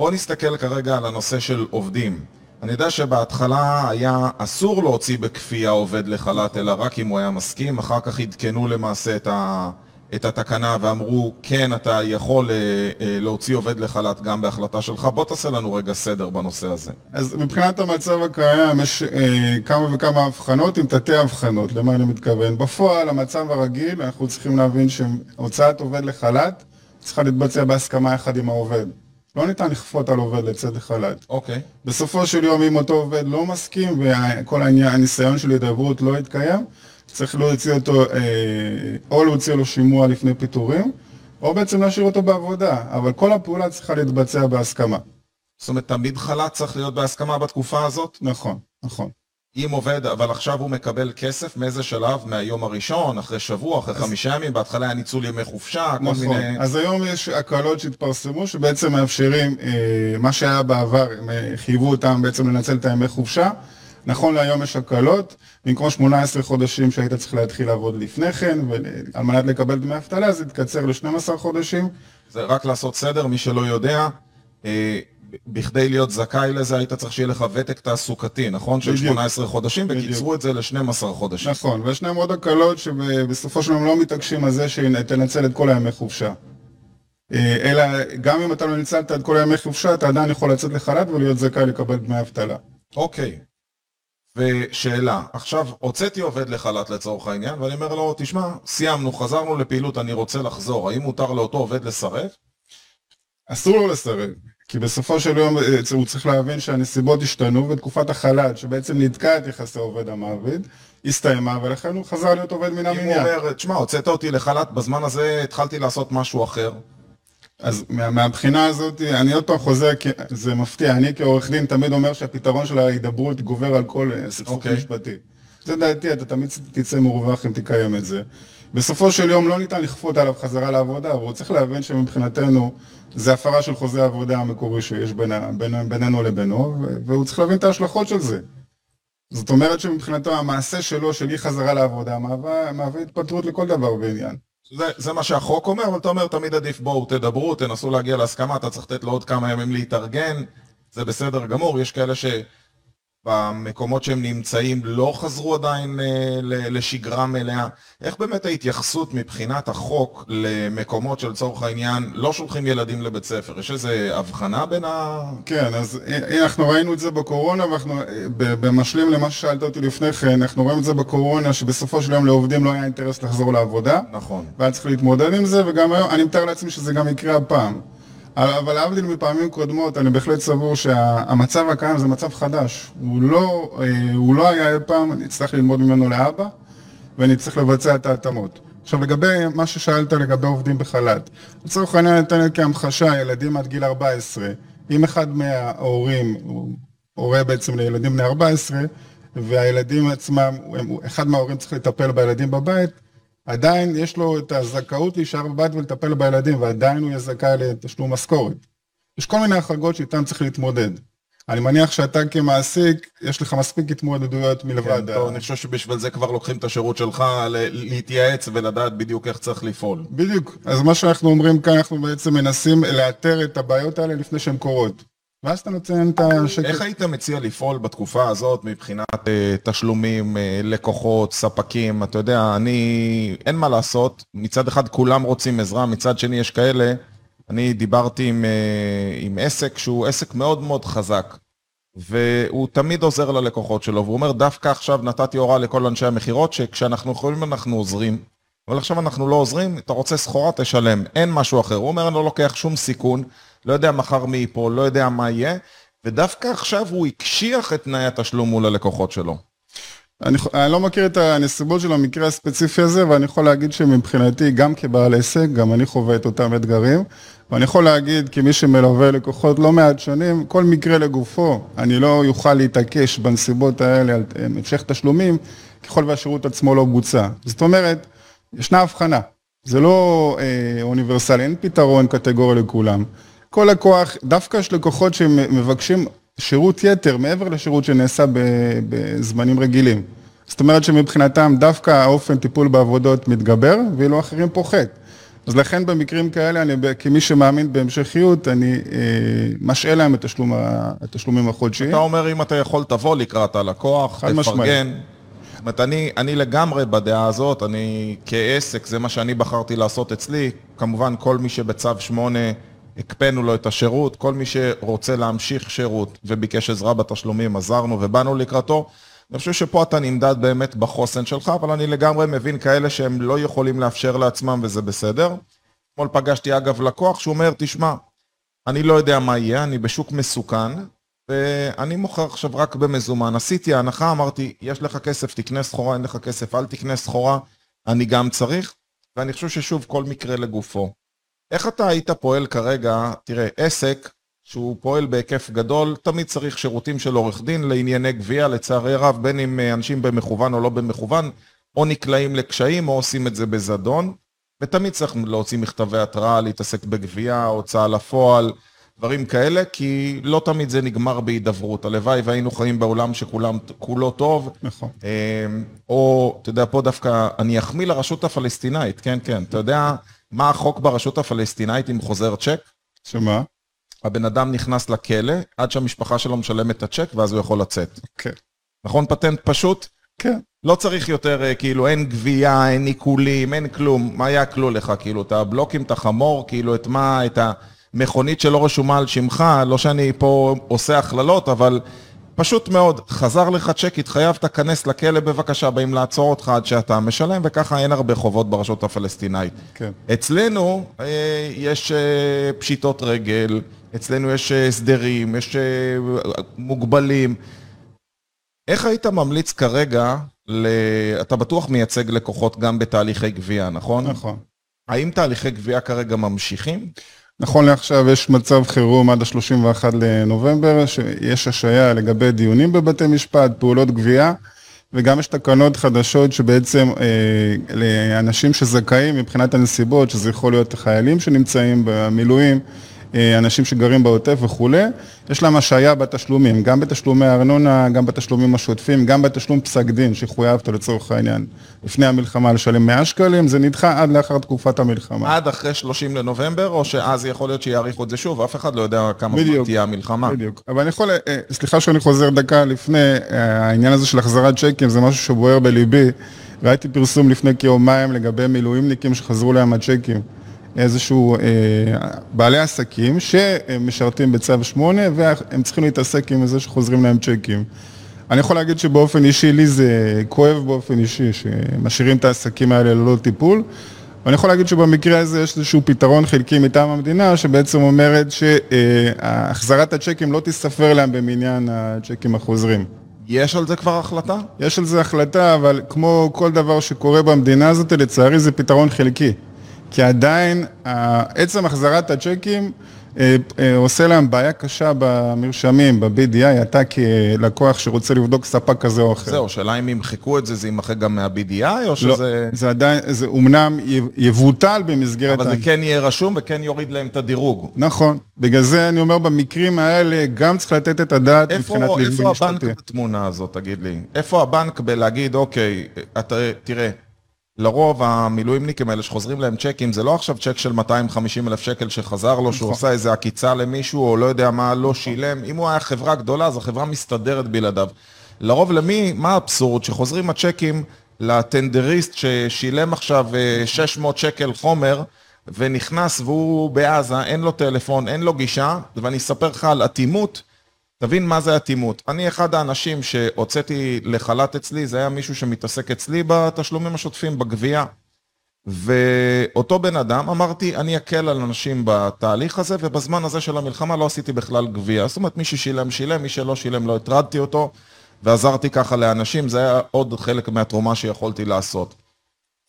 בואו נסתכל כרגע על הנושא של עובדים. אני יודע שבהתחלה היה אסור להוציא בכפייה עובד לחל"ת, אלא רק אם הוא היה מסכים, אחר כך עדכנו למעשה את, ה, את התקנה ואמרו, כן, אתה יכול אה, אה, להוציא עובד לחל"ת גם בהחלטה שלך. בוא תעשה לנו רגע סדר בנושא הזה. אז מבחינת המצב הקיים יש אה, כמה וכמה הבחנות עם תתי הבחנות, למה אני מתכוון. בפועל, המצב הרגיל, אנחנו צריכים להבין שהוצאת עובד לחל"ת צריכה להתבצע בהסכמה יחד עם העובד. לא ניתן לכפות על עובד לצאת לחל"ת. אוקיי. בסופו של יום, אם אותו עובד לא מסכים וכל העניין, הניסיון של הידברות לא יתקיים, צריך להוציא אותו, אה, או להוציא לו שימוע לפני פיטורים, או בעצם להשאיר אותו בעבודה, אבל כל הפעולה צריכה להתבצע בהסכמה. זאת אומרת, תמיד חל"ת צריך להיות בהסכמה בתקופה הזאת? נכון, נכון. אם עובד, אבל עכשיו הוא מקבל כסף, מאיזה שלב? מהיום הראשון, אחרי שבוע, אחרי אז... חמישה ימים, בהתחלה היה ניצול ימי חופשה, נכון. כל מיני... אז היום יש הקלות שהתפרסמו, שבעצם מאפשרים, אה, מה שהיה בעבר, הם אה, חייבו אותם בעצם לנצל את הימי חופשה. נכון להיום יש הקלות, במקום 18 חודשים שהיית צריך להתחיל לעבוד לפני כן, ועל מנת לקבל דמי אבטלה זה יתקצר ל-12 חודשים. זה רק לעשות סדר, מי שלא יודע. אה... בכדי להיות זכאי לזה היית צריך שיהיה לך ותק תעסוקתי, נכון? של 18 חודשים, וקיצרו את זה ל-12 חודשים. נכון, וישנם עוד הקלות שבסופו של דבר לא מתעקשים על זה שתנצל את כל הימי חופשה. אה, אלא גם אם אתה לא ניצלת את כל הימי חופשה, אתה עדיין יכול לצאת לחל"ת ולהיות זכאי לקבל דמי אבטלה. אוקיי. ושאלה, עכשיו הוצאתי עובד לחל"ת לצורך העניין, ואני אומר לו, תשמע, סיימנו, חזרנו לפעילות, אני רוצה לחזור, האם מותר לאותו עובד לסרב? אסור לו לסרב. כי בסופו של יום אה, הוא צריך להבין שהנסיבות השתנו ותקופת החל"ת שבעצם נתקע את יחסי עובד המעביד הסתיימה ולכן הוא חזר להיות עובד מן המניין. אם הוא אומר, תשמע, הוצאת אותי לחל"ת, בזמן הזה התחלתי לעשות משהו אחר. אז מה, מהבחינה הזאת, אני עוד פעם חוזר, כי זה מפתיע, אני כעורך דין תמיד אומר שהפתרון של ההידברות גובר על כל אה, סכסוך okay. אוקיי. משפטי. זה דעתי, אתה תמיד תצא מורווח אם תקיים את זה. בסופו של יום לא ניתן לכפות עליו חזרה לעבודה, אבל הוא צריך להבין שמבחינתנו זה הפרה של חוזה העבודה המקורי שיש בין, בין, בינינו לבינו, והוא צריך להבין את ההשלכות של זה. זאת אומרת שמבחינתו המעשה שלו, של אי חזרה לעבודה, מהווה, מהווה התפטרות לכל דבר ועניין. זה, זה מה שהחוק אומר, אבל אתה אומר תמיד עדיף בואו תדברו, תנסו להגיע להסכמה, אתה צריך לתת לו עוד כמה ימים להתארגן, זה בסדר גמור, יש כאלה ש... במקומות שהם נמצאים לא חזרו עדיין אה, לשגרה מלאה. איך באמת ההתייחסות מבחינת החוק למקומות שלצורך העניין לא שולחים ילדים לבית ספר? יש איזו הבחנה בין ה... כן, אז אה, אנחנו ראינו את זה בקורונה, ואנחנו, אה, במשלים למה ששאלת אותי לפני כן, אנחנו רואים את זה בקורונה, שבסופו של יום לעובדים לא היה אינטרס לחזור לעבודה. נכון. והיה צריך להתמודד עם זה, וגם היום, אני מתאר לעצמי שזה גם יקרה הפעם. אבל להבדיל מפעמים קודמות, אני בהחלט סבור שהמצב הקיים זה מצב חדש. הוא לא, אה, הוא לא היה אי פעם, נצטרך ללמוד ממנו לאבא, ונצטרך לבצע את ההתאמות. עכשיו לגבי מה ששאלת לגבי עובדים בחל"ת, לצורך העניין ניתן כהמחשה, ילדים עד גיל 14, אם אחד מההורים הוא הורה בעצם לילדים בני 14, והילדים עצמם, אחד מההורים צריך לטפל בילדים בבית, עדיין יש לו את הזכאות להישאר בבית ולטפל בילדים, ועדיין הוא יהיה זכאי לתשלום משכורת. יש כל מיני החרגות שאיתן צריך להתמודד. אני מניח שאתה כמעסיק, יש לך מספיק התמודדויות מלבד. כן, טוב, אני חושב שבשביל זה כבר לוקחים את השירות שלך להתייעץ ולדעת בדיוק איך צריך לפעול. בדיוק. אז מה שאנחנו אומרים כאן, אנחנו בעצם מנסים לאתר את הבעיות האלה לפני שהן קורות. ואז אתה נותן את השקט. איך היית מציע לפעול בתקופה הזאת מבחינת uh, תשלומים, uh, לקוחות, ספקים? אתה יודע, אני... אין מה לעשות. מצד אחד כולם רוצים עזרה, מצד שני יש כאלה. אני דיברתי עם, uh, עם עסק שהוא עסק מאוד מאוד חזק, והוא תמיד עוזר ללקוחות שלו, והוא אומר, דווקא עכשיו נתתי הוראה לכל אנשי המכירות, שכשאנחנו יכולים אנחנו עוזרים, אבל עכשיו אנחנו לא עוזרים, אתה רוצה סחורה, תשלם, אין משהו אחר. הוא אומר, אני לא לוקח שום סיכון. לא יודע מחר מי ייפול, לא יודע מה יהיה, ודווקא עכשיו הוא הקשיח את תנאי התשלום מול הלקוחות שלו. אני, אני לא מכיר את הנסיבות של המקרה הספציפי הזה, ואני יכול להגיד שמבחינתי, גם כבעל עסק, גם אני חווה את אותם אתגרים. ואני יכול להגיד, כמי שמלווה לקוחות לא מעט שנים, כל מקרה לגופו, אני לא יוכל להתעקש בנסיבות האלה על המשך תשלומים, ככל והשירות עצמו לא בוצע. זאת אומרת, ישנה הבחנה. זה לא אה, אוניברסלי, אין פתרון קטגורי לכולם. כל לקוח, דווקא יש לקוחות שמבקשים שירות יתר מעבר לשירות שנעשה בזמנים רגילים. זאת אומרת שמבחינתם דווקא האופן טיפול בעבודות מתגבר, ואילו אחרים פוחת. אז לכן במקרים כאלה, אני, כמי שמאמין בהמשכיות, אני אה, משעה להם את תשלום, התשלומים החודשיים. אתה אומר, אם אתה יכול, תבוא לקראת הלקוח, תפרגן. זאת אומרת, אני, אני לגמרי בדעה הזאת, אני כעסק, זה מה שאני בחרתי לעשות אצלי. כמובן, כל מי שבצו 8 הקפאנו לו את השירות, כל מי שרוצה להמשיך שירות וביקש עזרה בתשלומים, עזרנו ובאנו לקראתו. אני חושב שפה אתה נמדד באמת בחוסן שלך, אבל אני לגמרי מבין כאלה שהם לא יכולים לאפשר לעצמם וזה בסדר. אתמול פגשתי אגב לקוח שהוא אומר, תשמע, אני לא יודע מה יהיה, אני בשוק מסוכן, ואני מוכר עכשיו רק במזומן. עשיתי הנחה, אמרתי, יש לך כסף, תקנה סחורה, אין לך כסף, אל תקנה סחורה, אני גם צריך, ואני חושב ששוב, כל מקרה לגופו. איך אתה היית פועל כרגע, תראה, עסק שהוא פועל בהיקף גדול, תמיד צריך שירותים של עורך דין לענייני גבייה, לצערי הרב, בין אם אנשים במכוון או לא במכוון, או נקלעים לקשיים או עושים את זה בזדון, ותמיד צריך להוציא מכתבי התראה, להתעסק בגבייה, הוצאה לפועל, דברים כאלה, כי לא תמיד זה נגמר בהידברות. הלוואי והיינו חיים בעולם שכולם, כולו טוב. נכון. אמ, או, אתה יודע, פה דווקא, אני אחמיא לרשות הפלסטינאית, כן, כן. אתה יודע מה החוק ברשות הפלסטינאית אם חוזר צ'ק? שמה? הבן אדם נכנס לכלא עד שהמשפחה שלו משלמת את הצ'ק ואז הוא יכול לצאת. כן. נכון פטנט פשוט? כן. לא צריך יותר, אה, כאילו, אין גבייה, אין עיקולים, אין כלום. מה יעקלו לך? כאילו, את הבלוקים, את החמור, כאילו, את מה, את המכונית שלא רשומה על שמך, לא שאני פה עושה הכללות, אבל פשוט מאוד, חזר לך צ'ק, התחייבת, כנס לכלא בבקשה, באים לעצור אותך עד שאתה משלם, וככה אין הרבה חובות ברשות הפלסטינאית. כן. אצלנו אה, יש אה, פשיטות רגל, אצלנו יש אה, הסדרים, יש אה, מוגבלים. איך היית ממליץ כרגע, ל... אתה בטוח מייצג לקוחות גם בתהליכי גבייה, נכון? נכון. האם תהליכי גבייה כרגע ממשיכים? נכון לעכשיו יש מצב חירום עד ה-31 לנובמבר, שיש השעיה לגבי דיונים בבתי משפט, פעולות גבייה, וגם יש תקנות חדשות שבעצם אה, לאנשים שזכאים מבחינת הנסיבות, שזה יכול להיות חיילים שנמצאים במילואים, אנשים שגרים בעוטף וכולי, יש להם השעיה בתשלומים, גם בתשלומי הארנונה, גם בתשלומים השוטפים, גם בתשלום פסק דין שחויבת לצורך העניין לפני המלחמה לשלם 100 שקלים, זה נדחה עד לאחר תקופת המלחמה. עד אחרי 30 לנובמבר, או שאז יכול להיות שיאריכו את זה שוב, אף אחד לא יודע כמה זמן תהיה המלחמה. בדיוק, אבל אני יכול, אה, סליחה שאני חוזר דקה לפני, אה, העניין הזה של החזרת צ'קים זה משהו שבוער בליבי, ראיתי פרסום לפני כיומיים לגבי מילואימניקים שחזרו להם הצ'קים. איזשהו, אה, בעלי עסקים שמשרתים בצו 8 והם צריכים להתעסק עם זה שחוזרים להם צ'קים. אני יכול להגיד שבאופן אישי, לי זה כואב באופן אישי, שמשאירים את העסקים האלה ללא טיפול. ואני יכול להגיד שבמקרה הזה יש איזשהו פתרון חלקי מטעם המדינה, שבעצם אומרת שהחזרת הצ'קים לא תיספר להם במניין הצ'קים החוזרים. יש על זה כבר החלטה? יש על זה החלטה, אבל כמו כל דבר שקורה במדינה הזאת, לצערי זה פתרון חלקי. כי עדיין עצם החזרת הצ'קים אה, אה, עושה להם בעיה קשה במרשמים, ב-BDI, אתה כלקוח שרוצה לבדוק ספק כזה או אחר. זהו, שאלה אם ימחקו את זה, זה יימחק גם מה-BDI או לא, שזה... לא, זה עדיין, זה אומנם יבוטל במסגרת... אבל זה כן יהיה רשום וכן יוריד להם את הדירוג. נכון, בגלל זה אני אומר, במקרים האלה גם צריך לתת את הדעת מבחינת ליווי משפטי. איפה הבנק בתמונה הזאת, תגיד לי? איפה הבנק בלהגיד, אוקיי, אתה, תראה, לרוב המילואימניקים האלה שחוזרים להם צ'קים, זה לא עכשיו צ'ק של 250 אלף שקל שחזר לו, שהוא נכון. עושה איזה עקיצה למישהו, או לא יודע מה, לא שילם. אם הוא היה חברה גדולה, אז החברה מסתדרת בלעדיו. לרוב למי, מה האבסורד? שחוזרים הצ'קים לטנדריסט ששילם עכשיו 600 אה, שקל חומר, ונכנס והוא בעזה, אין לו טלפון, אין לו גישה, ואני אספר לך על אטימות. תבין מה זה אטימות. אני אחד האנשים שהוצאתי לחל"ת אצלי, זה היה מישהו שמתעסק אצלי בתשלומים השוטפים, בגבייה. ואותו בן אדם, אמרתי, אני אקל על אנשים בתהליך הזה, ובזמן הזה של המלחמה לא עשיתי בכלל גבייה. זאת אומרת, מי ששילם, שילם, מי שלא שילם, לא הטרדתי אותו, ועזרתי ככה לאנשים, זה היה עוד חלק מהתרומה שיכולתי לעשות.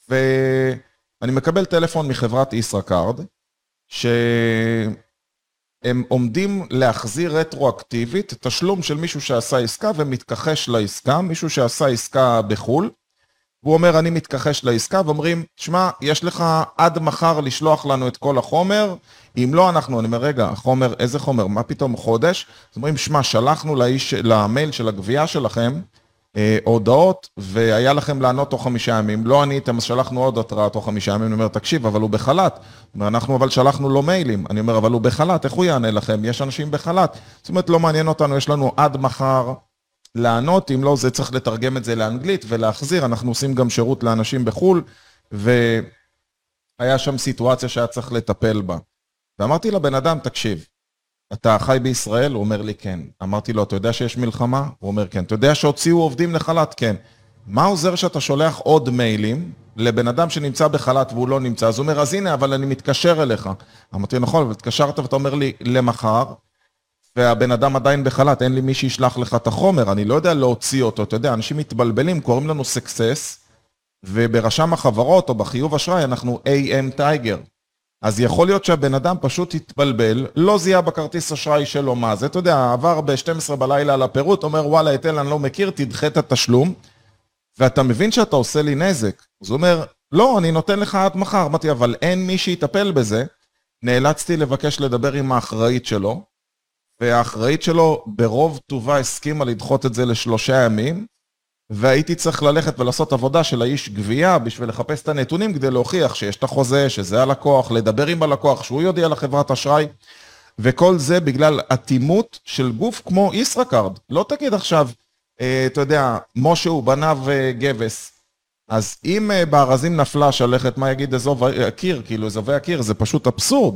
ואני מקבל טלפון מחברת ישראכרד, ש... הם עומדים להחזיר רטרואקטיבית תשלום של מישהו שעשה עסקה ומתכחש לעסקה, מישהו שעשה עסקה בחו"ל, והוא אומר אני מתכחש לעסקה, ואומרים, שמע, יש לך עד מחר לשלוח לנו את כל החומר, אם לא אנחנו, אני אומר, רגע, החומר, איזה חומר, מה פתאום חודש? אז אומרים, שמע, שלחנו לאיש, למייל של הגבייה שלכם הודעות, והיה לכם לענות תוך חמישה ימים. לא עניתם, אז שלחנו עוד התראה תוך חמישה ימים. אני אומר, תקשיב, אבל הוא בחל"ת. אנחנו אבל שלחנו לו מיילים. אני אומר, אבל הוא בחל"ת, איך הוא יענה לכם? יש אנשים בחל"ת. זאת אומרת, לא מעניין אותנו, יש לנו עד מחר לענות, אם לא, זה צריך לתרגם את זה לאנגלית ולהחזיר. אנחנו עושים גם שירות לאנשים בחו"ל, והיה שם סיטואציה שהיה צריך לטפל בה. ואמרתי לבן אדם, תקשיב, אתה חי בישראל? הוא אומר לי, כן. אמרתי לו, אתה יודע שיש מלחמה? הוא אומר, כן. אתה יודע שהוציאו עובדים לחל"ת? כן. מה עוזר שאתה שולח עוד מיילים לבן אדם שנמצא בחל"ת והוא לא נמצא? אז הוא אומר, אז הנה, אבל אני מתקשר אליך. אמרתי, נכון, אבל התקשרת ואתה אומר לי, למחר, והבן אדם עדיין בחל"ת, אין לי מי שישלח לך את החומר, אני לא יודע להוציא אותו. אתה יודע, אנשים מתבלבלים, קוראים לנו סקסס, וברשם החברות או בחיוב אשראי אנחנו AM טייגר. אז יכול להיות שהבן אדם פשוט התבלבל, לא זיהה בכרטיס אשראי שלו מה זה, אתה יודע, עבר ב-12 בלילה על הפירוט, אומר וואלה, היטל אני לא מכיר, תדחה את התשלום, ואתה מבין שאתה עושה לי נזק. אז הוא אומר, לא, אני נותן לך עד מחר. אמרתי, אבל אין מי שיטפל בזה. נאלצתי לבקש לדבר עם האחראית שלו, והאחראית שלו ברוב טובה הסכימה לדחות את זה לשלושה ימים, והייתי צריך ללכת ולעשות עבודה של האיש גבייה בשביל לחפש את הנתונים כדי להוכיח שיש את החוזה, שזה הלקוח, לדבר עם הלקוח, שהוא יודיע לחברת אשראי, וכל זה בגלל אטימות של גוף כמו ישראכרד. לא תגיד עכשיו, אה, אתה יודע, משה הוא בניו אה, גבס. אז אם אה, בארזים נפלה שלכת, מה יגיד אזוב הקיר, כאילו אזובי הקיר, זה פשוט אבסורד.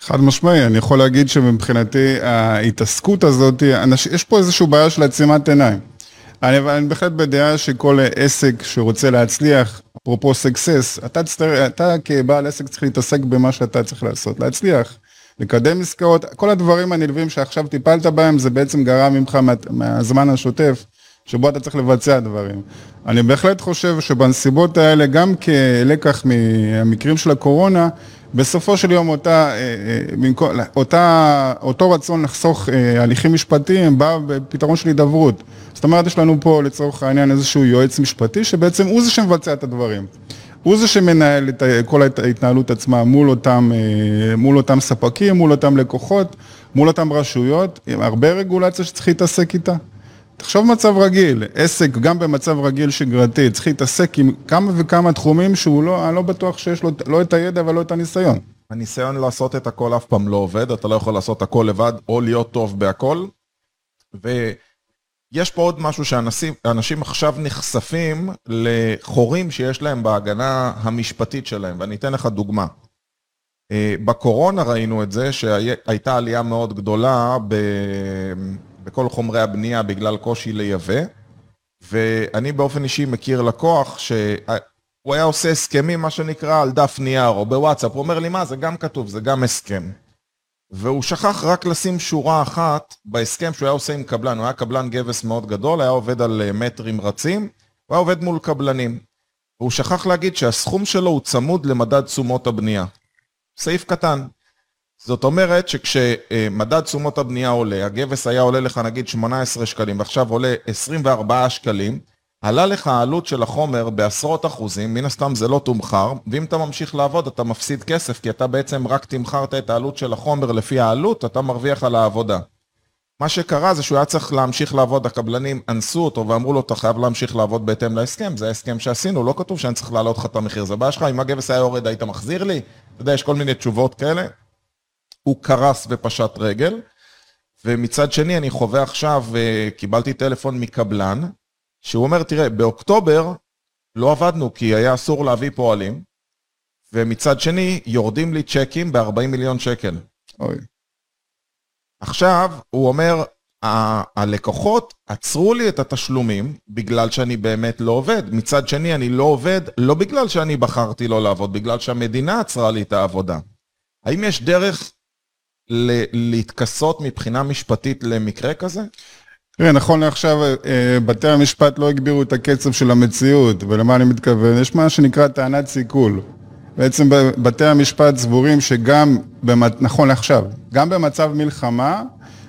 חד משמעי, אני יכול להגיד שמבחינתי ההתעסקות הזאת, יש פה איזושהי בעיה של עצימת עיניים. אני, אני בהחלט בדעה שכל עסק שרוצה להצליח, אפרופו סקסס, אתה, אתה כבעל עסק צריך להתעסק במה שאתה צריך לעשות, להצליח, לקדם עסקאות, כל הדברים הנלווים שעכשיו טיפלת בהם, זה בעצם גרם ממך מה, מהזמן השוטף, שבו אתה צריך לבצע דברים. אני בהחלט חושב שבנסיבות האלה, גם כלקח מהמקרים של הקורונה, בסופו של יום אותה, אה, אה, אותה, אותו רצון לחסוך אה, הליכים משפטיים בא בפתרון של הידברות. זאת אומרת, יש לנו פה לצורך העניין איזשהו יועץ משפטי שבעצם הוא זה שמבצע את הדברים. הוא זה שמנהל את כל ההתנהלות עצמה מול אותם, מול אותם ספקים, מול אותם לקוחות, מול אותם רשויות, עם הרבה רגולציה שצריך להתעסק איתה. תחשוב מצב רגיל, עסק גם במצב רגיל שגרתי, צריך להתעסק עם כמה וכמה תחומים שהוא לא, אני לא בטוח שיש לו לא את הידע ולא את הניסיון. הניסיון לעשות את הכל אף פעם לא עובד, אתה לא יכול לעשות הכל לבד או להיות טוב בהכל. ויש פה עוד משהו שאנשים עכשיו נחשפים לחורים שיש להם בהגנה המשפטית שלהם, ואני אתן לך דוגמה. אה, בקורונה ראינו את זה שהייתה עלייה מאוד גדולה ב... בכל חומרי הבנייה בגלל קושי לייבא, ואני באופן אישי מכיר לקוח שהוא היה עושה הסכמים, מה שנקרא, על דף נייר או בוואטסאפ, הוא אומר לי, מה, זה גם כתוב, זה גם הסכם. והוא שכח רק לשים שורה אחת בהסכם שהוא היה עושה עם קבלן, הוא היה קבלן גבס מאוד גדול, היה עובד על אה, מטרים רצים, הוא היה עובד מול קבלנים. והוא שכח להגיד שהסכום שלו הוא צמוד למדד תשומות הבנייה. סעיף קטן. זאת אומרת שכשמדד תשומות הבנייה עולה, הגבס היה עולה לך נגיד 18 שקלים ועכשיו עולה 24 שקלים, עלה לך העלות של החומר בעשרות אחוזים, מן הסתם זה לא תומחר, ואם אתה ממשיך לעבוד אתה מפסיד כסף, כי אתה בעצם רק תמחרת את העלות של החומר לפי העלות, אתה מרוויח על העבודה. מה שקרה זה שהוא היה צריך להמשיך לעבוד, הקבלנים אנסו אותו ואמרו לו, אתה חייב להמשיך לעבוד בהתאם להסכם, זה ההסכם שעשינו, לא כתוב שאני צריך להעלות לך את המחיר, זה בעיה שלך, אם הגבס היה יורד היית מחזיר לי? אתה יודע, יש כל מיני תשובות כאלה. הוא קרס ופשט רגל, ומצד שני אני חווה עכשיו, אה, קיבלתי טלפון מקבלן, שהוא אומר, תראה, באוקטובר לא עבדנו כי היה אסור להביא פועלים, ומצד שני יורדים לי צ'קים ב-40 מיליון שקל. אוי. עכשיו, הוא אומר, הלקוחות עצרו לי את התשלומים בגלל שאני באמת לא עובד. מצד שני, אני לא עובד לא בגלל שאני בחרתי לא לעבוד, בגלל שהמדינה עצרה לי את העבודה. האם יש דרך להתכסות מבחינה משפטית למקרה כזה? תראה, נכון לעכשיו אה, בתי המשפט לא הגבירו את הקצב של המציאות, ולמה אני מתכוון? יש מה שנקרא טענת סיכול. בעצם בתי המשפט סבורים שגם, נכון לעכשיו, גם במצב מלחמה,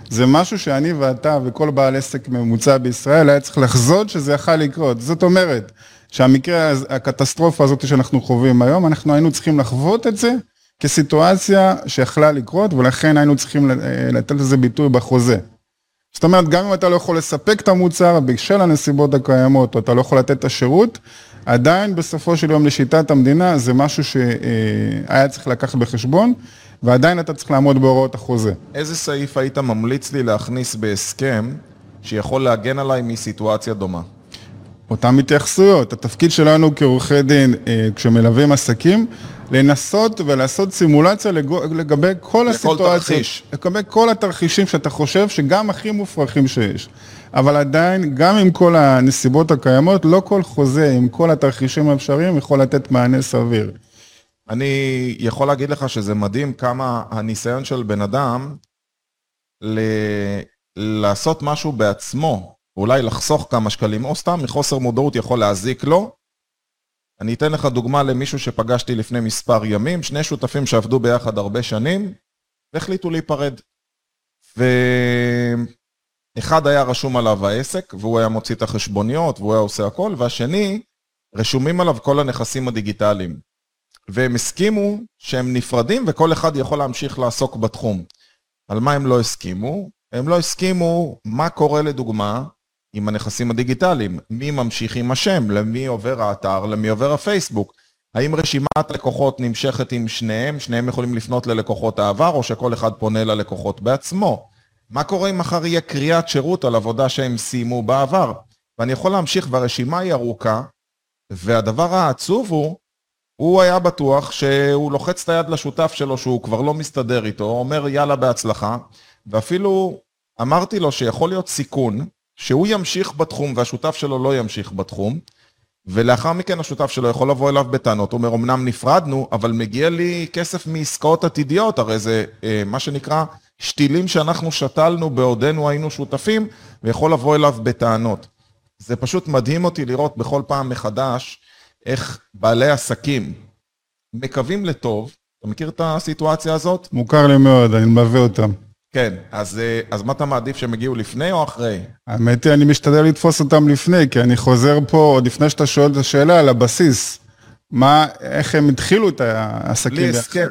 זה משהו שאני ואתה וכל בעל עסק ממוצע בישראל היה צריך לחזות שזה יכל לקרות. זאת אומרת, שהמקרה, הקטסטרופה הזאת שאנחנו חווים היום, אנחנו היינו צריכים לחוות את זה כסיטואציה שיכלה לקרות, ולכן היינו צריכים לתת לזה ביטוי בחוזה. זאת אומרת, גם אם אתה לא יכול לספק את המוצר בשל הנסיבות הקיימות, או אתה לא יכול לתת את השירות, עדיין בסופו של יום לשיטת המדינה זה משהו שהיה צריך לקחת בחשבון, ועדיין אתה צריך לעמוד בהוראות החוזה. איזה סעיף היית ממליץ לי להכניס בהסכם שיכול להגן עליי מסיטואציה דומה? אותן התייחסויות. התפקיד שלנו כעורכי דין, אה, כשמלווים עסקים, לנסות ולעשות סימולציה לגבי כל הסיטואציות. לגבי כל התרחישים שאתה חושב שגם הכי מופרכים שיש. אבל עדיין, גם עם כל הנסיבות הקיימות, לא כל חוזה עם כל התרחישים האפשריים יכול לתת מענה סביר. אני יכול להגיד לך שזה מדהים כמה הניסיון של בן אדם ל... לעשות משהו בעצמו, אולי לחסוך כמה שקלים, או סתם מחוסר מודעות יכול להזיק לו. אני אתן לך דוגמה למישהו שפגשתי לפני מספר ימים, שני שותפים שעבדו ביחד הרבה שנים, והחליטו להיפרד. ואחד היה רשום עליו העסק, והוא היה מוציא את החשבוניות, והוא היה עושה הכל, והשני, רשומים עליו כל הנכסים הדיגיטליים. והם הסכימו שהם נפרדים וכל אחד יכול להמשיך לעסוק בתחום. על מה הם לא הסכימו? הם לא הסכימו מה קורה לדוגמה עם הנכסים הדיגיטליים, מי ממשיך עם השם, למי עובר האתר, למי עובר הפייסבוק. האם רשימת לקוחות נמשכת עם שניהם, שניהם יכולים לפנות ללקוחות העבר, או שכל אחד פונה ללקוחות בעצמו? מה קורה אם מחר יהיה קריאת שירות על עבודה שהם סיימו בעבר? ואני יכול להמשיך, והרשימה היא ארוכה, והדבר העצוב הוא, הוא היה בטוח שהוא לוחץ את היד לשותף שלו שהוא כבר לא מסתדר איתו, אומר יאללה בהצלחה, ואפילו אמרתי לו שיכול להיות סיכון שהוא ימשיך בתחום והשותף שלו לא ימשיך בתחום, ולאחר מכן השותף שלו יכול לבוא אליו בטענות, הוא אומר, אמנם נפרדנו, אבל מגיע לי כסף מעסקאות עתידיות, הרי זה אה, מה שנקרא שתילים שאנחנו שתלנו בעודנו היינו שותפים, ויכול לבוא אליו בטענות. זה פשוט מדהים אותי לראות בכל פעם מחדש איך בעלי עסקים מקווים לטוב. אתה מכיר את הסיטואציה הזאת? מוכר לי מאוד, אני מלווה אותם. כן, אז, אה, אז מה אתה מעדיף, שהם הגיעו לפני או אחרי? האמת היא, אני משתדל לתפוס אותם לפני, כי אני חוזר פה, עוד לפני שאתה שואל את השאלה, על הבסיס. מה, איך הם התחילו את העסקים. בלי הסכם.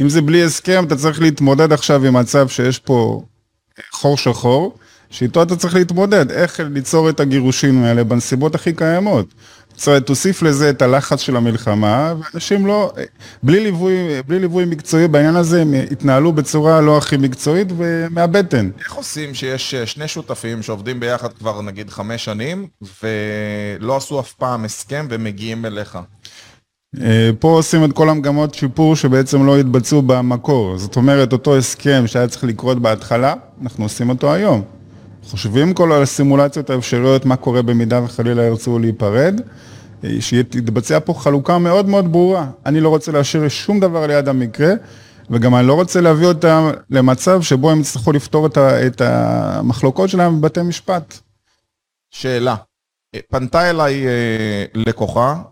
אם זה בלי הסכם, אתה צריך להתמודד עכשיו עם מצב שיש פה חור שחור, שאיתו אתה צריך להתמודד, איך ליצור את הגירושים האלה בנסיבות הכי קיימות. זאת אומרת, תוסיף לזה את הלחץ של המלחמה, ואנשים לא, בלי ליווי, בלי ליווי מקצועי בעניין הזה, הם התנהלו בצורה לא הכי מקצועית ומהבטן. איך עושים שיש אה, שני שותפים שעובדים ביחד כבר נגיד חמש שנים, ולא עשו אף פעם הסכם ומגיעים אליך? אה, פה עושים את כל המגמות שיפור שבעצם לא התבצעו במקור. זאת אומרת, אותו הסכם שהיה צריך לקרות בהתחלה, אנחנו עושים אותו היום. חושבים כל הסימולציות האפשריות, מה קורה במידה וחלילה ירצו להיפרד, אה, שתתבצע פה חלוקה מאוד מאוד ברורה. אני לא רוצה להשאיר שום דבר ליד המקרה, וגם אני לא רוצה להביא אותם למצב שבו הם יצטרכו לפתור את המחלוקות שלהם בבתי משפט. שאלה, אה, פנתה אליי אה, לקוחה,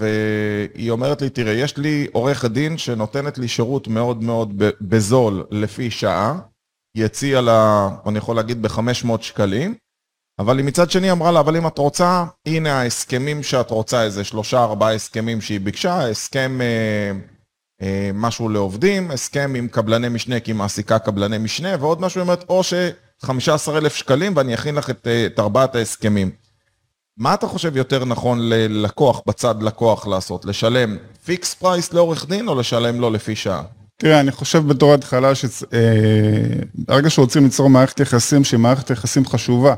והיא אומרת לי, תראה, יש לי עורכת דין שנותנת לי שירות מאוד מאוד בזול לפי שעה, היא הציעה לה, אני יכול להגיד, ב-500 שקלים, אבל היא מצד שני אמרה לה, אבל אם את רוצה, הנה ההסכמים שאת רוצה, איזה שלושה, ארבעה הסכמים שהיא ביקשה, הסכם אה, אה, משהו לעובדים, הסכם עם קבלני משנה, כי היא מעסיקה קבלני משנה, ועוד משהו, היא אומרת, או ש-15,000 שקלים ואני אכין לך את, אה, את ארבעת ההסכמים. מה אתה חושב יותר נכון ללקוח, בצד לקוח לעשות? לשלם fix price לעורך דין או לשלם לו לפי שעה? תראה, אני חושב בתור התחלה שברגע אה, שרוצים ליצור מערכת יחסים שהיא מערכת יחסים חשובה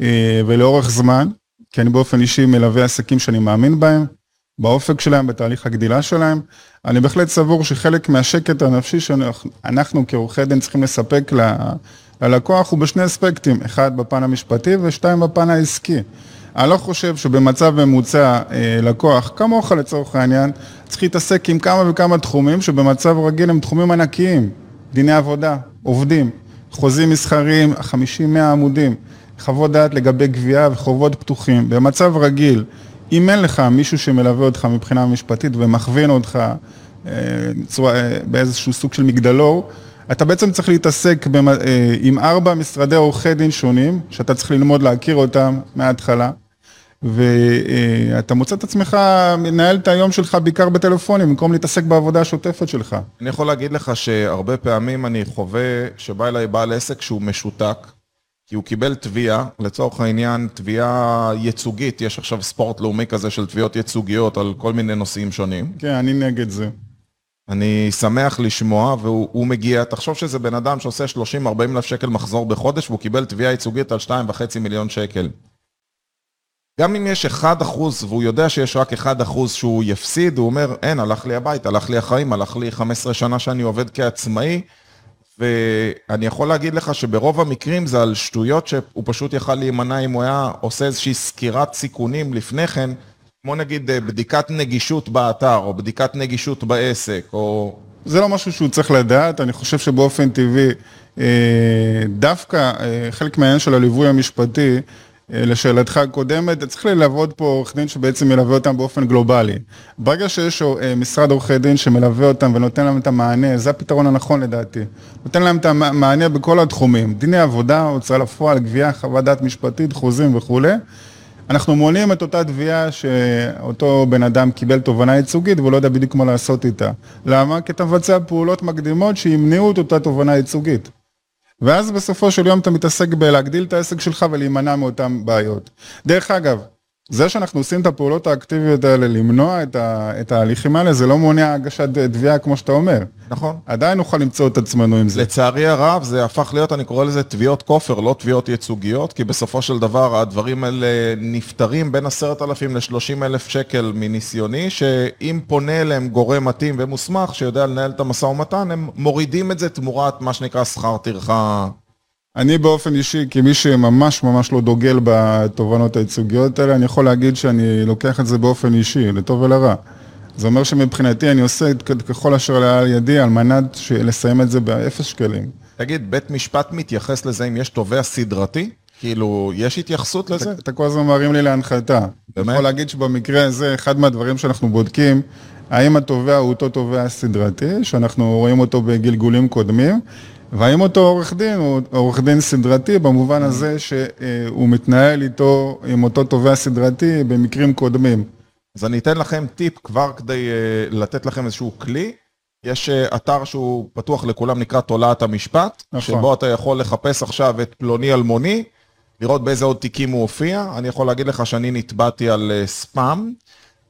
אה, ולאורך זמן, כי אני באופן אישי מלווה עסקים שאני מאמין בהם, באופק שלהם, בתהליך הגדילה שלהם, אני בהחלט סבור שחלק מהשקט הנפשי שאנחנו כעורכי דין צריכים לספק ללקוח הוא בשני אספקטים, אחד בפן המשפטי ושתיים בפן העסקי. אני לא חושב שבמצב ממוצע אה, לקוח, כמוך לצורך העניין, צריך להתעסק עם כמה וכמה תחומים שבמצב רגיל הם תחומים ענקיים, דיני עבודה, עובדים, חוזים מסחריים, 50-100 עמודים, חוות דעת לגבי גבייה וחובות פתוחים. במצב רגיל, אם אין לך מישהו שמלווה אותך מבחינה משפטית ומכווין אותך אה, אה, באיזשהו סוג של מגדלור, אתה בעצם צריך להתעסק במ... אה, עם ארבע משרדי עורכי דין שונים, שאתה צריך ללמוד להכיר אותם מההתחלה. ואתה מוצא את עצמך מנהל את היום שלך בעיקר בטלפונים, במקום להתעסק בעבודה השוטפת שלך. אני יכול להגיד לך שהרבה פעמים אני חווה שבא אליי בעל עסק שהוא משותק, כי הוא קיבל תביעה, לצורך העניין, תביעה ייצוגית, יש עכשיו ספורט לאומי כזה של תביעות ייצוגיות על כל מיני נושאים שונים. כן, אני נגד זה. אני שמח לשמוע, והוא מגיע, תחשוב שזה בן אדם שעושה 30-40 אלף שקל מחזור בחודש, והוא קיבל תביעה ייצוגית על 2.5 מיליון שקל. גם אם יש 1 אחוז, והוא יודע שיש רק 1 אחוז שהוא יפסיד, הוא אומר, אין, הלך לי הבית, הלך לי החיים, הלך לי 15 שנה שאני עובד כעצמאי, ואני יכול להגיד לך שברוב המקרים זה על שטויות שהוא פשוט יכל להימנע אם הוא היה עושה איזושהי סקירת סיכונים לפני כן, כמו נגיד אה, בדיקת נגישות באתר, או בדיקת נגישות בעסק, או... זה לא משהו שהוא צריך לדעת, אני חושב שבאופן טבעי, אה, דווקא אה, חלק מהעניין של הליווי המשפטי, לשאלתך הקודמת, צריך ללוות פה עורך דין שבעצם מלווה אותם באופן גלובלי. ברגע שיש משרד עורכי דין שמלווה אותם ונותן להם את המענה, זה הפתרון הנכון לדעתי. נותן להם את המענה בכל התחומים, דיני עבודה, הוצאה לפועל, גבייה, חוות דעת משפטית, חוזים וכולי. אנחנו מונעים את אותה תביעה שאותו בן אדם קיבל תובנה ייצוגית והוא לא יודע בדיוק מה לעשות איתה. למה? כי אתה מבצע פעולות מקדימות שימנעו את אותה תובנה ייצוגית. ואז בסופו של יום אתה מתעסק בלהגדיל את העסק שלך ולהימנע מאותן בעיות. דרך אגב, זה שאנחנו עושים את הפעולות האקטיביות האלה, למנוע את, ה, את ההליכים האלה, זה לא מונע הגשת תביעה כמו שאתה אומר. נכון. עדיין נוכל למצוא את עצמנו עם זה. לצערי הרב, זה הפך להיות, אני קורא לזה תביעות כופר, לא תביעות ייצוגיות, כי בסופו של דבר הדברים האלה נפתרים בין עשרת אלפים לשלושים אלף שקל מניסיוני, שאם פונה אליהם גורם מתאים ומוסמך, שיודע לנהל את המשא ומתן, הם מורידים את זה תמורת מה שנקרא שכר טרחה. אני באופן אישי, כמי שממש ממש לא דוגל בתובנות הייצוגיות האלה, אני יכול להגיד שאני לוקח את זה באופן אישי, לטוב ולרע. זה אומר שמבחינתי אני עושה ככל אשר לאל ידי על מנת לסיים את זה באפס שקלים. תגיד, בית משפט מתייחס לזה אם יש תובע סדרתי? כאילו, יש התייחסות לזה? אתה כל הזמן מרים לי להנחתה. באמת? אני יכול להגיד שבמקרה הזה, אחד מהדברים שאנחנו בודקים, האם התובע הוא אותו תובע סדרתי, שאנחנו רואים אותו בגלגולים קודמים, והאם אותו עורך דין הוא עורך דין סדרתי במובן הזה שהוא מתנהל איתו, עם אותו תובע סדרתי במקרים קודמים. אז אני אתן לכם טיפ כבר כדי uh, לתת לכם איזשהו כלי. יש uh, אתר שהוא פתוח לכולם, נקרא תולעת המשפט, נכון. שבו אתה יכול לחפש עכשיו את פלוני אלמוני, לראות באיזה עוד תיקים הוא הופיע. אני יכול להגיד לך שאני נתבעתי על uh, ספאם.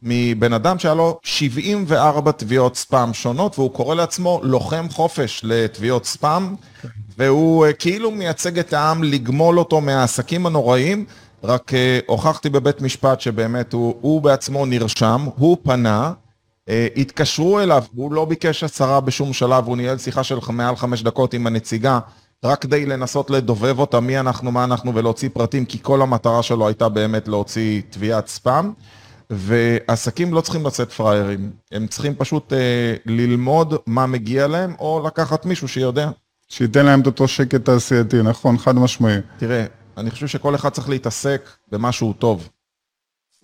מבן אדם שהיה לו 74 תביעות ספאם שונות, והוא קורא לעצמו לוחם חופש לתביעות ספאם, והוא uh, כאילו מייצג את העם לגמול אותו מהעסקים הנוראים, רק uh, הוכחתי בבית משפט שבאמת הוא, הוא בעצמו נרשם, הוא פנה, uh, התקשרו אליו, הוא לא ביקש הצהרה בשום שלב, הוא ניהל שיחה של מעל חמש דקות עם הנציגה, רק כדי לנסות לדובב אותה מי אנחנו, מה אנחנו ולהוציא פרטים, כי כל המטרה שלו הייתה באמת להוציא תביעת ספאם. ועסקים לא צריכים לצאת פראיירים, הם צריכים פשוט אה, ללמוד מה מגיע להם, או לקחת מישהו שיודע. שייתן להם את אותו שקט תעשייתי, נכון, חד משמעי. תראה, אני חושב שכל אחד צריך להתעסק במשהו טוב.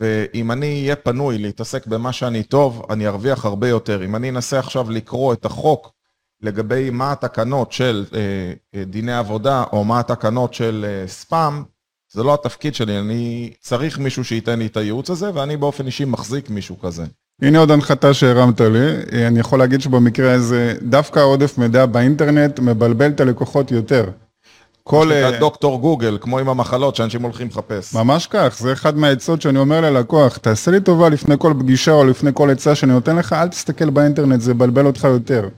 ואם אני אהיה פנוי להתעסק במה שאני טוב, אני ארוויח הרבה יותר. אם אני אנסה עכשיו לקרוא את החוק לגבי מה התקנות של אה, אה דיני עבודה, או מה התקנות של אה, ספאם, זה לא התפקיד שלי, אני צריך מישהו שייתן לי את הייעוץ הזה, ואני באופן אישי מחזיק מישהו כזה. הנה עוד הנחתה שהרמת לי, אני יכול להגיד שבמקרה הזה, דווקא עודף מידע באינטרנט מבלבל את הלקוחות יותר. כל... מה דוקטור גוגל, כמו עם המחלות שאנשים הולכים לחפש. ממש כך, זה אחד מהעצות שאני אומר ללקוח, תעשה לי טובה לפני כל פגישה או לפני כל עצה שאני נותן לך, אל תסתכל באינטרנט, זה מבלבל אותך יותר.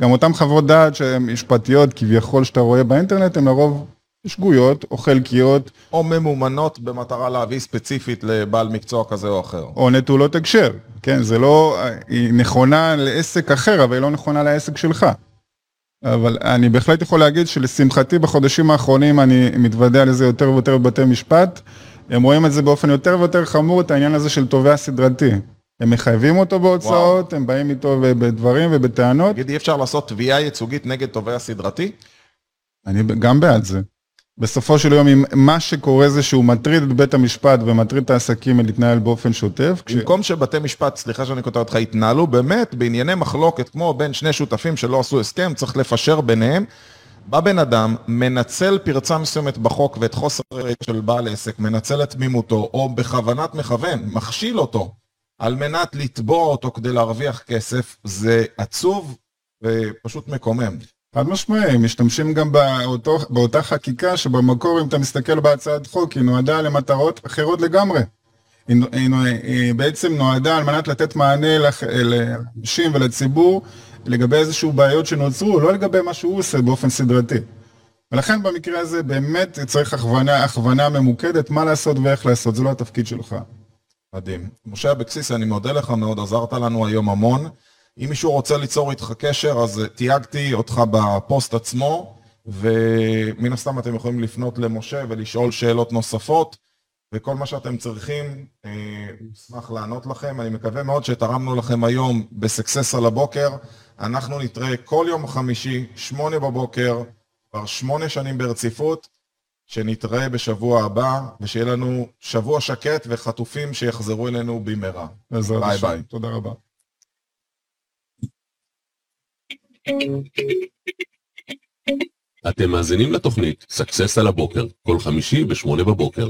גם אותן חוות דעת שהן משפטיות כביכול שאתה רואה באינטרנט, הן לרוב שגויות או חלקיות. או ממומנות במטרה להביא ספציפית לבעל מקצוע כזה או אחר. או נטולות הקשר, כן, זה לא, היא נכונה לעסק אחר, אבל היא לא נכונה לעסק שלך. אבל אני בהחלט יכול להגיד שלשמחתי בחודשים האחרונים אני מתוודע לזה יותר ויותר בבתי משפט. הם רואים את זה באופן יותר ויותר חמור, את העניין הזה של תובע סדרתי. הם מחייבים אותו בהוצאות, וואו. הם באים איתו בדברים ובטענות. תגיד, אי אפשר לעשות תביעה ייצוגית נגד תובע סדרתי? אני גם בעד זה. בסופו של יום, אם מה שקורה זה שהוא מטריד את בית המשפט ומטריד את העסקים להתנהל באופן שוטף. במקום כש... שבתי משפט, סליחה שאני כותב אותך, יתנהלו באמת בענייני מחלוקת, כמו בין שני שותפים שלא עשו הסכם, צריך לפשר ביניהם. בא בן אדם, מנצל פרצה מסוימת בחוק ואת חוסר של בעל עסק, מנצל את תמימותו, או בכוונת מכוון, מכשיל אותו, על מנת לתבוע אותו כדי להרוויח כסף, זה עצוב ופשוט מקומם. חד משמעי, משתמשים גם באותו, באותה חקיקה שבמקור, אם אתה מסתכל בהצעת חוק, היא נועדה למטרות אחרות לגמרי. היא, היא, היא בעצם נועדה על מנת לתת מענה לאנשים ולציבור לגבי איזשהו בעיות שנוצרו, לא לגבי מה שהוא עושה באופן סדרתי. ולכן במקרה הזה באמת צריך הכוונה, הכוונה ממוקדת מה לעשות ואיך לעשות, זה לא התפקיד שלך. מדהים. משה אבקסיס, אני מודה לך מאוד, עזרת לנו היום המון. אם מישהו רוצה ליצור איתך קשר, אז תייגתי אותך בפוסט עצמו, ומן הסתם אתם יכולים לפנות למשה ולשאול שאלות נוספות, וכל מה שאתם צריכים, אה, אשמח לענות לכם. אני מקווה מאוד שתרמנו לכם היום בסקסס על הבוקר. אנחנו נתראה כל יום חמישי, שמונה בבוקר, כבר שמונה שנים ברציפות, שנתראה בשבוע הבא, ושיהיה לנו שבוע שקט וחטופים שיחזרו אלינו במהרה. ביי ביי. תודה רבה. אתם מאזינים לתוכנית success על הבוקר, כל חמישי ושמונה בבוקר.